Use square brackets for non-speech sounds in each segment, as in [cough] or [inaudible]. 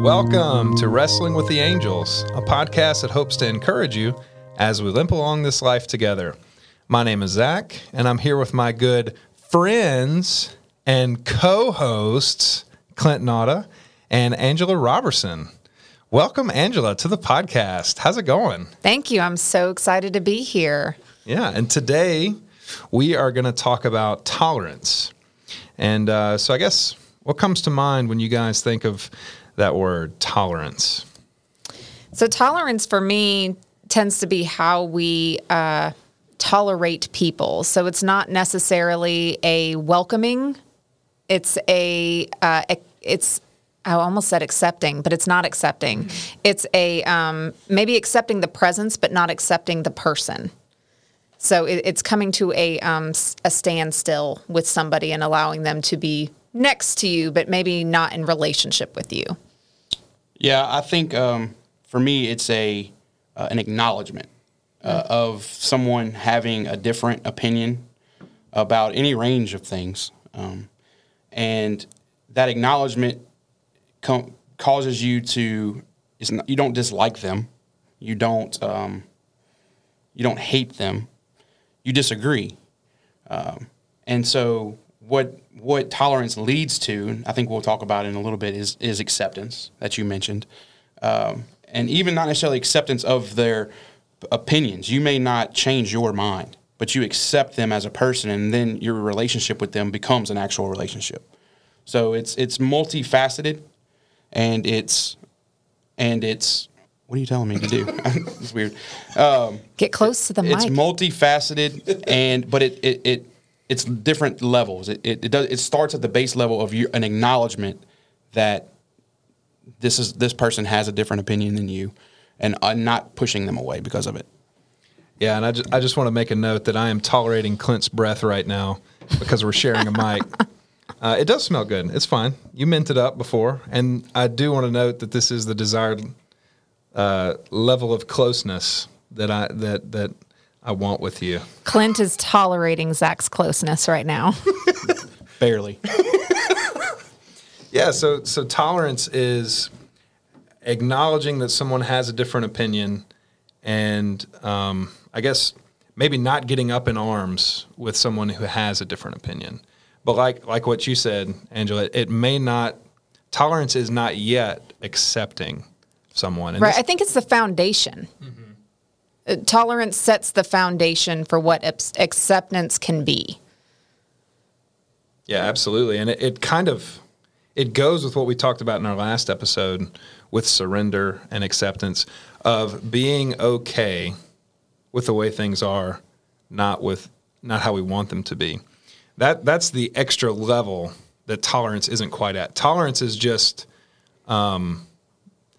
Welcome to Wrestling with the Angels, a podcast that hopes to encourage you as we limp along this life together. My name is Zach, and I'm here with my good friends and co hosts, Clint Nauta and Angela Robertson. Welcome, Angela, to the podcast. How's it going? Thank you. I'm so excited to be here. Yeah, and today we are going to talk about tolerance. And uh, so, I guess what comes to mind when you guys think of that word, tolerance? So, tolerance for me tends to be how we uh, tolerate people. So, it's not necessarily a welcoming. It's a uh, it's I almost said accepting, but it's not accepting. Mm-hmm. It's a um, maybe accepting the presence, but not accepting the person. So it, it's coming to a um, a standstill with somebody and allowing them to be next to you, but maybe not in relationship with you. Yeah, I think um, for me, it's a uh, an acknowledgement uh, mm-hmm. of someone having a different opinion about any range of things, um, and that acknowledgement com- causes you to not, you don't dislike them, you don't um, you don't hate them, you disagree, um, and so what what tolerance leads to, I think we'll talk about in a little bit, is is acceptance that you mentioned, um, and even not necessarily acceptance of their opinions. You may not change your mind, but you accept them as a person, and then your relationship with them becomes an actual relationship. So it's it's multifaceted, and it's and it's what are you telling me to do? [laughs] it's weird. Um, Get close to the mic. It's multifaceted, and but it it, it it's different levels. It, it, it does it starts at the base level of an acknowledgement that this is this person has a different opinion than you, and uh, not pushing them away because of it. Yeah, and I just, I just want to make a note that I am tolerating Clint's breath right now because we're sharing a mic. [laughs] Uh, it does smell good. It's fine. You minted up before, and I do want to note that this is the desired uh, level of closeness that I that that I want with you. Clint is tolerating Zach's closeness right now. [laughs] Barely. yeah. So so tolerance is acknowledging that someone has a different opinion, and um, I guess maybe not getting up in arms with someone who has a different opinion. But like like what you said, Angela, it may not tolerance is not yet accepting someone. And right. This, I think it's the foundation. Mm-hmm. Tolerance sets the foundation for what acceptance can be. Yeah, absolutely, and it, it kind of it goes with what we talked about in our last episode with surrender and acceptance of being okay with the way things are, not with not how we want them to be that that's the extra level that tolerance isn't quite at. Tolerance is just um,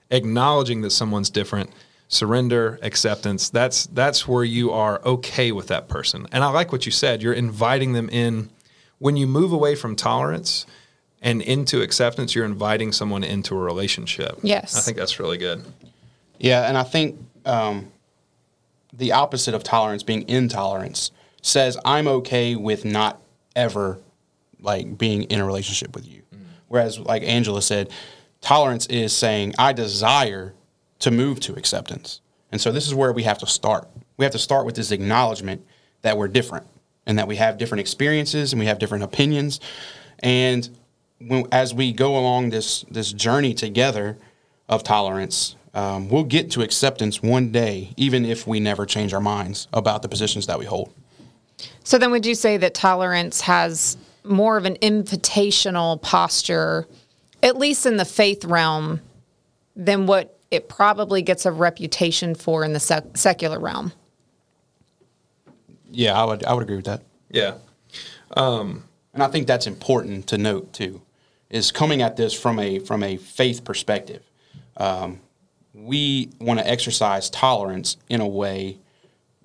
acknowledging that someone's different, surrender, acceptance. That's that's where you are okay with that person. And I like what you said. You're inviting them in. When you move away from tolerance and into acceptance, you're inviting someone into a relationship. Yes, I think that's really good. Yeah, and I think um, the opposite of tolerance, being intolerance, says I'm okay with not ever like being in a relationship with you. Mm. Whereas, like Angela said, tolerance is saying, I desire to move to acceptance. And so this is where we have to start. We have to start with this acknowledgement that we're different and that we have different experiences and we have different opinions. And when, as we go along this, this journey together of tolerance, um, we'll get to acceptance one day, even if we never change our minds about the positions that we hold. So then, would you say that tolerance has more of an invitational posture, at least in the faith realm, than what it probably gets a reputation for in the sec- secular realm? Yeah, I would I would agree with that. Yeah, um, and I think that's important to note too, is coming at this from a from a faith perspective. Um, we want to exercise tolerance in a way,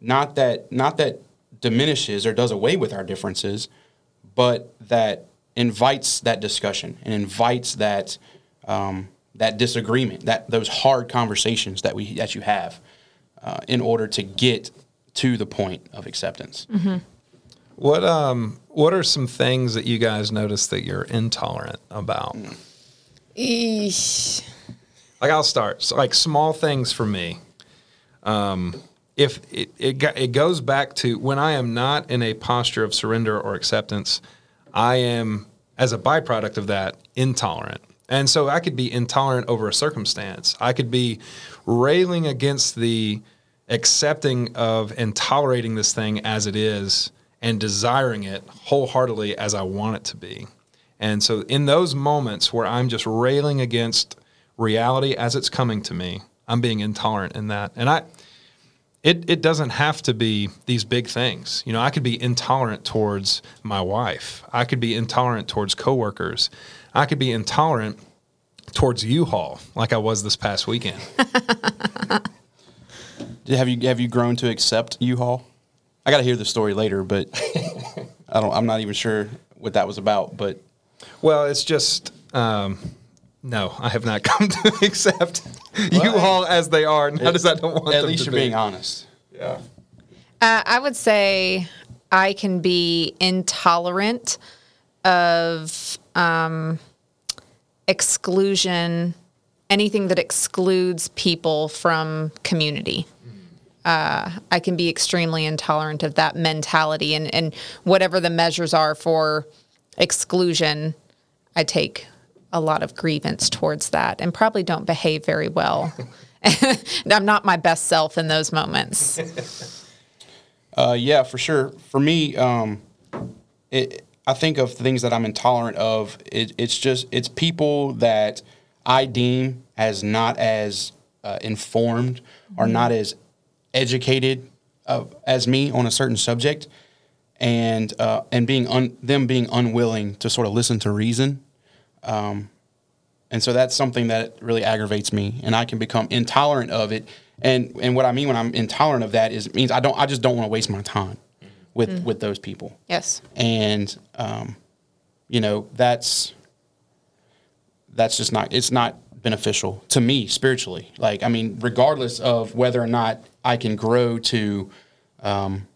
not that not that diminishes or does away with our differences, but that invites that discussion and invites that um, that disagreement, that those hard conversations that we that you have, uh, in order to get to the point of acceptance. Mm-hmm. What um what are some things that you guys notice that you're intolerant about? Eesh. like I'll start so like small things for me. Um, if it, it it goes back to when I am not in a posture of surrender or acceptance, I am as a byproduct of that intolerant. And so I could be intolerant over a circumstance. I could be railing against the accepting of and tolerating this thing as it is and desiring it wholeheartedly as I want it to be. And so in those moments where I'm just railing against reality as it's coming to me, I'm being intolerant in that. And I it it doesn't have to be these big things. You know, I could be intolerant towards my wife. I could be intolerant towards coworkers. I could be intolerant towards U-Haul like I was this past weekend. [laughs] Have you have you grown to accept U-Haul? I got to hear the story later, but [laughs] I don't. I'm not even sure what that was about. But Well, it's just um, no, I have not [laughs] come to accept U-Haul as they are, not as I don't want at least you're be. being honest. Yeah. Uh, I would say I can be intolerant of um, exclusion, anything that excludes people from community. Uh, I can be extremely intolerant of that mentality, and, and whatever the measures are for exclusion, I take a lot of grievance towards that and probably don't behave very well. [laughs] I'm not my best self in those moments. [laughs] Uh, yeah, for sure. For me, um, it, I think of things that I'm intolerant of. It, it's just it's people that I deem as not as uh, informed or not as educated as me on a certain subject, and uh, and being un, them being unwilling to sort of listen to reason. Um, and so that's something that really aggravates me, and I can become intolerant of it. And and what I mean when I'm intolerant of that is it means I don't I just don't want to waste my time with with those people. Yes. And um, you know that's that's just not it's not beneficial to me spiritually. Like I mean, regardless of whether or not I can grow to um,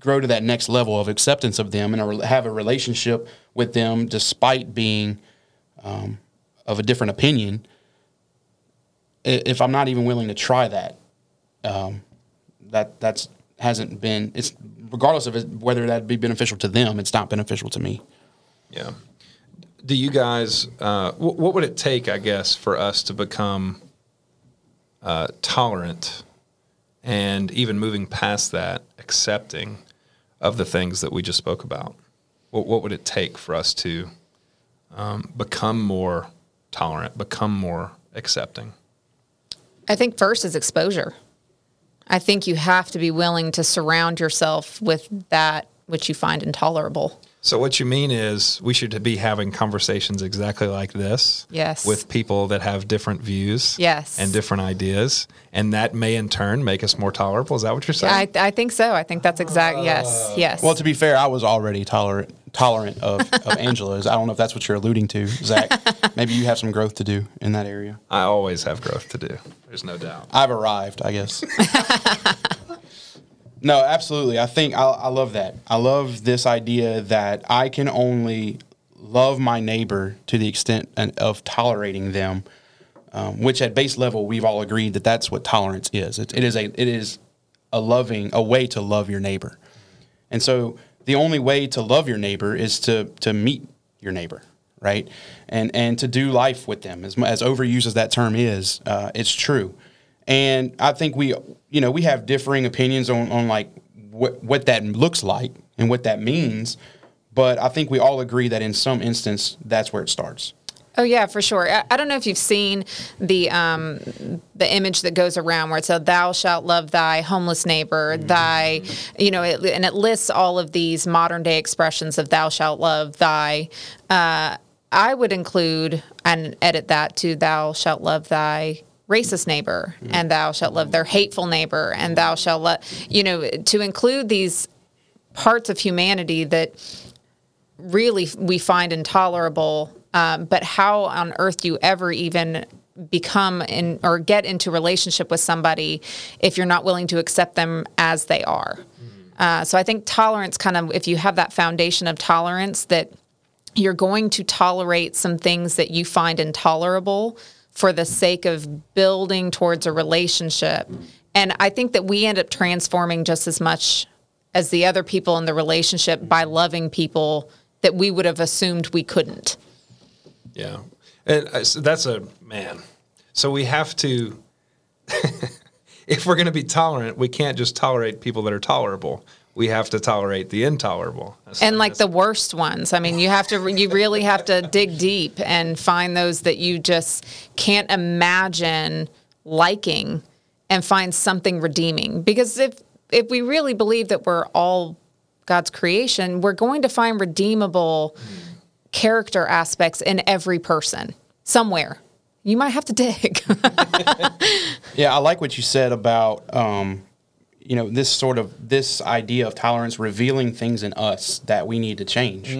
grow to that next level of acceptance of them and have a relationship with them despite being um, of a different opinion if i'm not even willing to try that um, that that's hasn't been it's regardless of it, whether that'd be beneficial to them it's not beneficial to me Yeah. Do you guys? Uh, wh- what would it take, I guess, for us to become uh, tolerant and even moving past that, accepting of the things that we just spoke about? What, what would it take for us to um, become more tolerant, become more accepting? I think first is exposure. I think you have to be willing to surround yourself with that which you find intolerable. So what you mean is we should be having conversations exactly like this. Yes. With people that have different views. Yes. And different ideas, and that may in turn make us more tolerable. Is that what you're saying? I, I think so. I think that's exact. Yes. Yes. well to be fair i was already tolerant tolerant of, of [laughs] angela's i don't know if that's what you're alluding to zach maybe you have some growth to do in that area I always have growth to do. There's no doubt. I've arrived, I guess. [laughs] no, absolutely. I think I, I love that. I love this idea that I can only love my neighbor to the extent of tolerating them, um, which at base level we've all agreed that that's what tolerance is. It, it is a it is a loving a way to love your neighbor, and so the only way to love your neighbor is to to meet your neighbor, right? And and to do life with them. As as overused as that term is, uh, it's true. And I think we you know we have differing opinions on on like what what that looks like and what that means, but I think we all agree that in some instance that's where it starts. Oh yeah, for sure. I, I don't know if you've seen the um, the image that goes around where it says, "Thou shalt love thy homeless neighbor, thy," you know, it, and it lists all of these modern day expressions of "Thou shalt love thy." Uh, I would include and edit that to "Thou shalt love thy." racist neighbor and thou shalt love their hateful neighbor and thou shalt love you know to include these parts of humanity that really we find intolerable. Um, but how on earth do you ever even become in or get into relationship with somebody if you're not willing to accept them as they are? Uh, so I think tolerance kind of if you have that foundation of tolerance that you're going to tolerate some things that you find intolerable for the sake of building towards a relationship. And I think that we end up transforming just as much as the other people in the relationship by loving people that we would have assumed we couldn't. Yeah. And uh, that's a man. So we have to, [laughs] if we're going to be tolerant, we can't just tolerate people that are tolerable. We have to tolerate the intolerable. That's- and like that's- the worst ones. I mean you have to you really have to dig deep and find those that you just can't imagine liking and find something redeeming. Because if if we really believe that we're all god's creation we're going to find redeemable character aspects in every person somewhere. You might have to dig. [laughs] Yeah, I like what you said about um, you know this sort of this idea of tolerance revealing things in us that we need to change.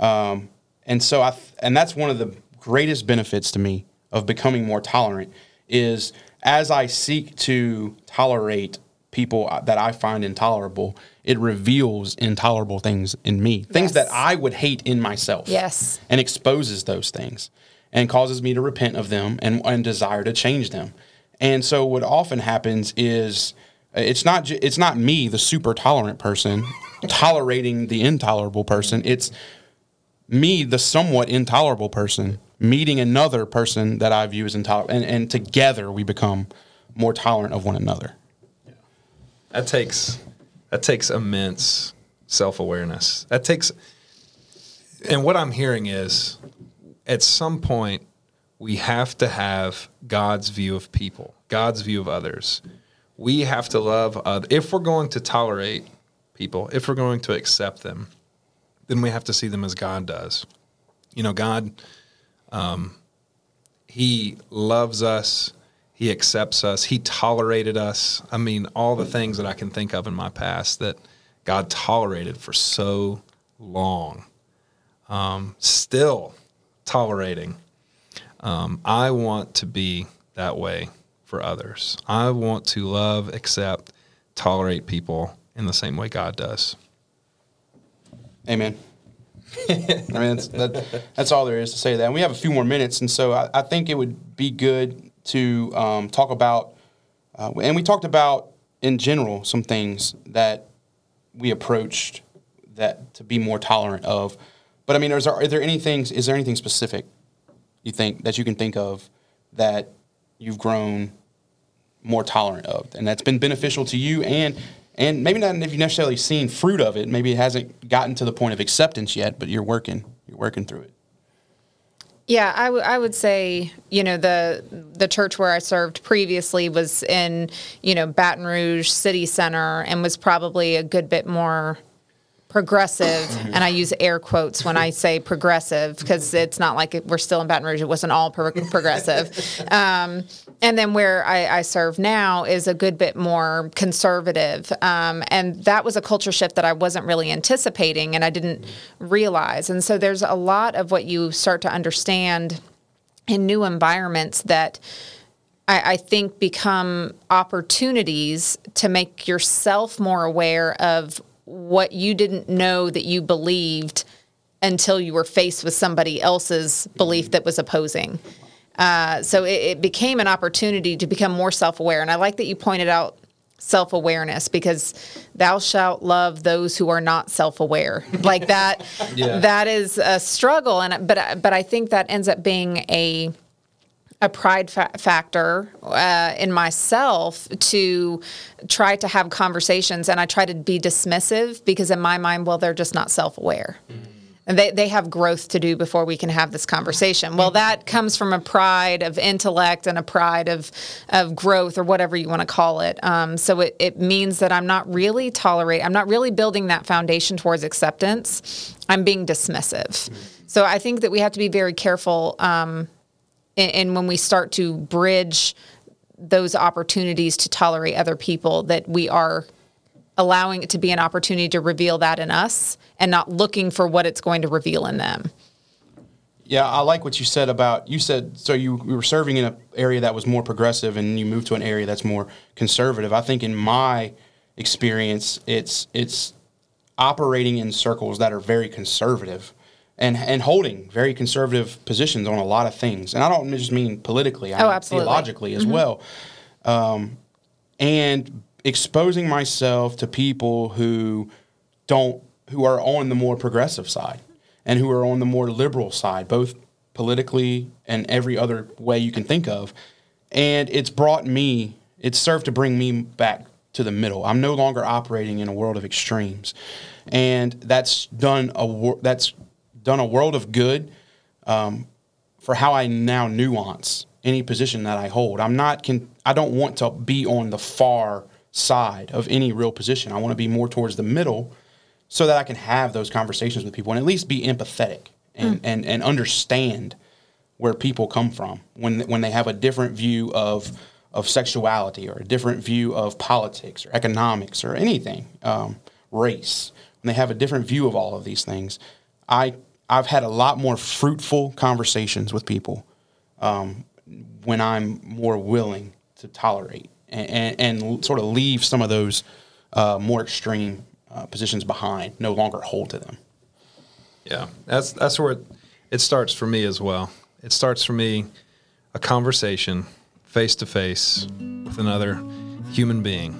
Um, and so I th- and that's one of the greatest benefits to me of becoming more tolerant is as I seek to tolerate people that I find intolerable, it reveals intolerable things in me, things Yes. that I would hate in myself. Yes. And exposes those things and causes me to repent of them and, and desire to change them. And so what often happens is it's not it's not me the super tolerant person tolerating the intolerable person. It's me the somewhat intolerable person meeting another person that I view as intolerant and, and together we become more tolerant of one another. that takes that takes immense self-awareness that takes and what i'm hearing is at some point we have to have god's view of people god's view of others we have to love if we're going to tolerate people if we're going to accept them then we have to see them as god does. You know god um, he loves us he accepts us he tolerated us. I mean all the things that i can think of in my past that god tolerated for so long. Um, still tolerating. Um, i want to be that way for others i want to love accept tolerate people in the same way god does Amen. I mean, that's, that, that's all there is to say that. And we have a few more minutes, and so I, I think it would be good to um, talk about, uh, and we talked about in general some things that we approached that to be more tolerant of. But I mean, is there, are there anything? Is there anything specific you think that you can think of that you've grown more tolerant of, and that's been beneficial to you, and and maybe not if you've necessarily seen fruit of it. Maybe it hasn't gotten to the point of acceptance yet, but you're working, you're working through it. Yeah, I, w- I would say, you know, the the church where I served previously was in, you know, Baton Rouge City Center and was probably a good bit more progressive. and I use air quotes when I say progressive because it's not like we're still in Baton Rouge. It wasn't all pro- progressive. [laughs] um, and then where I, I serve now is a good bit more conservative. Um, and that was a culture shift that I wasn't really anticipating and I didn't realize. And so there's a lot of what you start to understand in new environments that I, I think become opportunities to make yourself more aware of what you didn't know that you believed until you were faced with somebody else's belief that was opposing. Uh, so it, it became an opportunity to become more self aware. And I like that you pointed out self awareness because thou shalt love those who are not self aware. [laughs] Like that, Yeah. that is a struggle. And but but I think that ends up being a a pride fa- factor uh, in myself to try to have conversations and I try to be dismissive because in my mind, well, they're just not self aware. And they, they have growth to do before we can have this conversation. Well, that comes from a pride of intellect and a pride of, of growth or whatever you want to call it. Um, so it, it means that I'm not really tolerate. I'm not really building that foundation towards acceptance. I'm being dismissive. So I think that we have to be very careful um, and, and when we start to bridge those opportunities to tolerate other people, that we are allowing it to be an opportunity to reveal that in us and not looking for what it's going to reveal in them. Yeah, I like what you said about you said so you, you were serving in an area that was more progressive and you moved to an area that's more conservative. I think in my experience, it's it's operating in circles that are very conservative and and holding very conservative positions on a lot of things. And I don't just mean politically. I Oh, mean absolutely. theologically as well. Um, and exposing myself to people who don't who are on the more progressive side and who are on the more liberal side, both politically and every other way you can think of. And it's brought me, it's served to bring me back to the middle. I'm no longer operating in a world of extremes. And that's done a that's done a world of good um, for how I now nuance any position that I hold. I'm not con- I don't want to be on the far side of any real position. I want to be more towards the middle so that I can have those conversations with people and at least be empathetic and, and, and understand where people come from when when they have a different view of of sexuality or a different view of politics or economics or anything, um, race. When they have a different view of all of these things, I I've had a lot more fruitful conversations with people um, when I'm more willing to tolerate and, and, and sort of leave some of those uh, more extreme uh, positions behind, no longer hold to them. Yeah, that's that's where it, it starts for me as well. It starts for me a conversation face to face with another human being,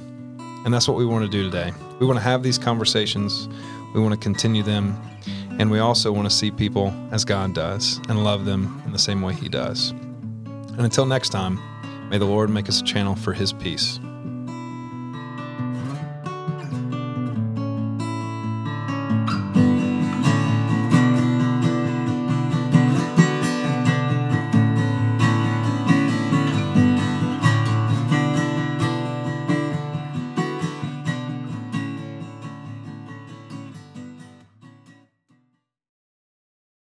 and that's what we want to do today. We want to have these conversations. We want to continue them, and we also want to see people as God does and love them in the same way He does. And until next time, may the Lord make us a channel for His peace.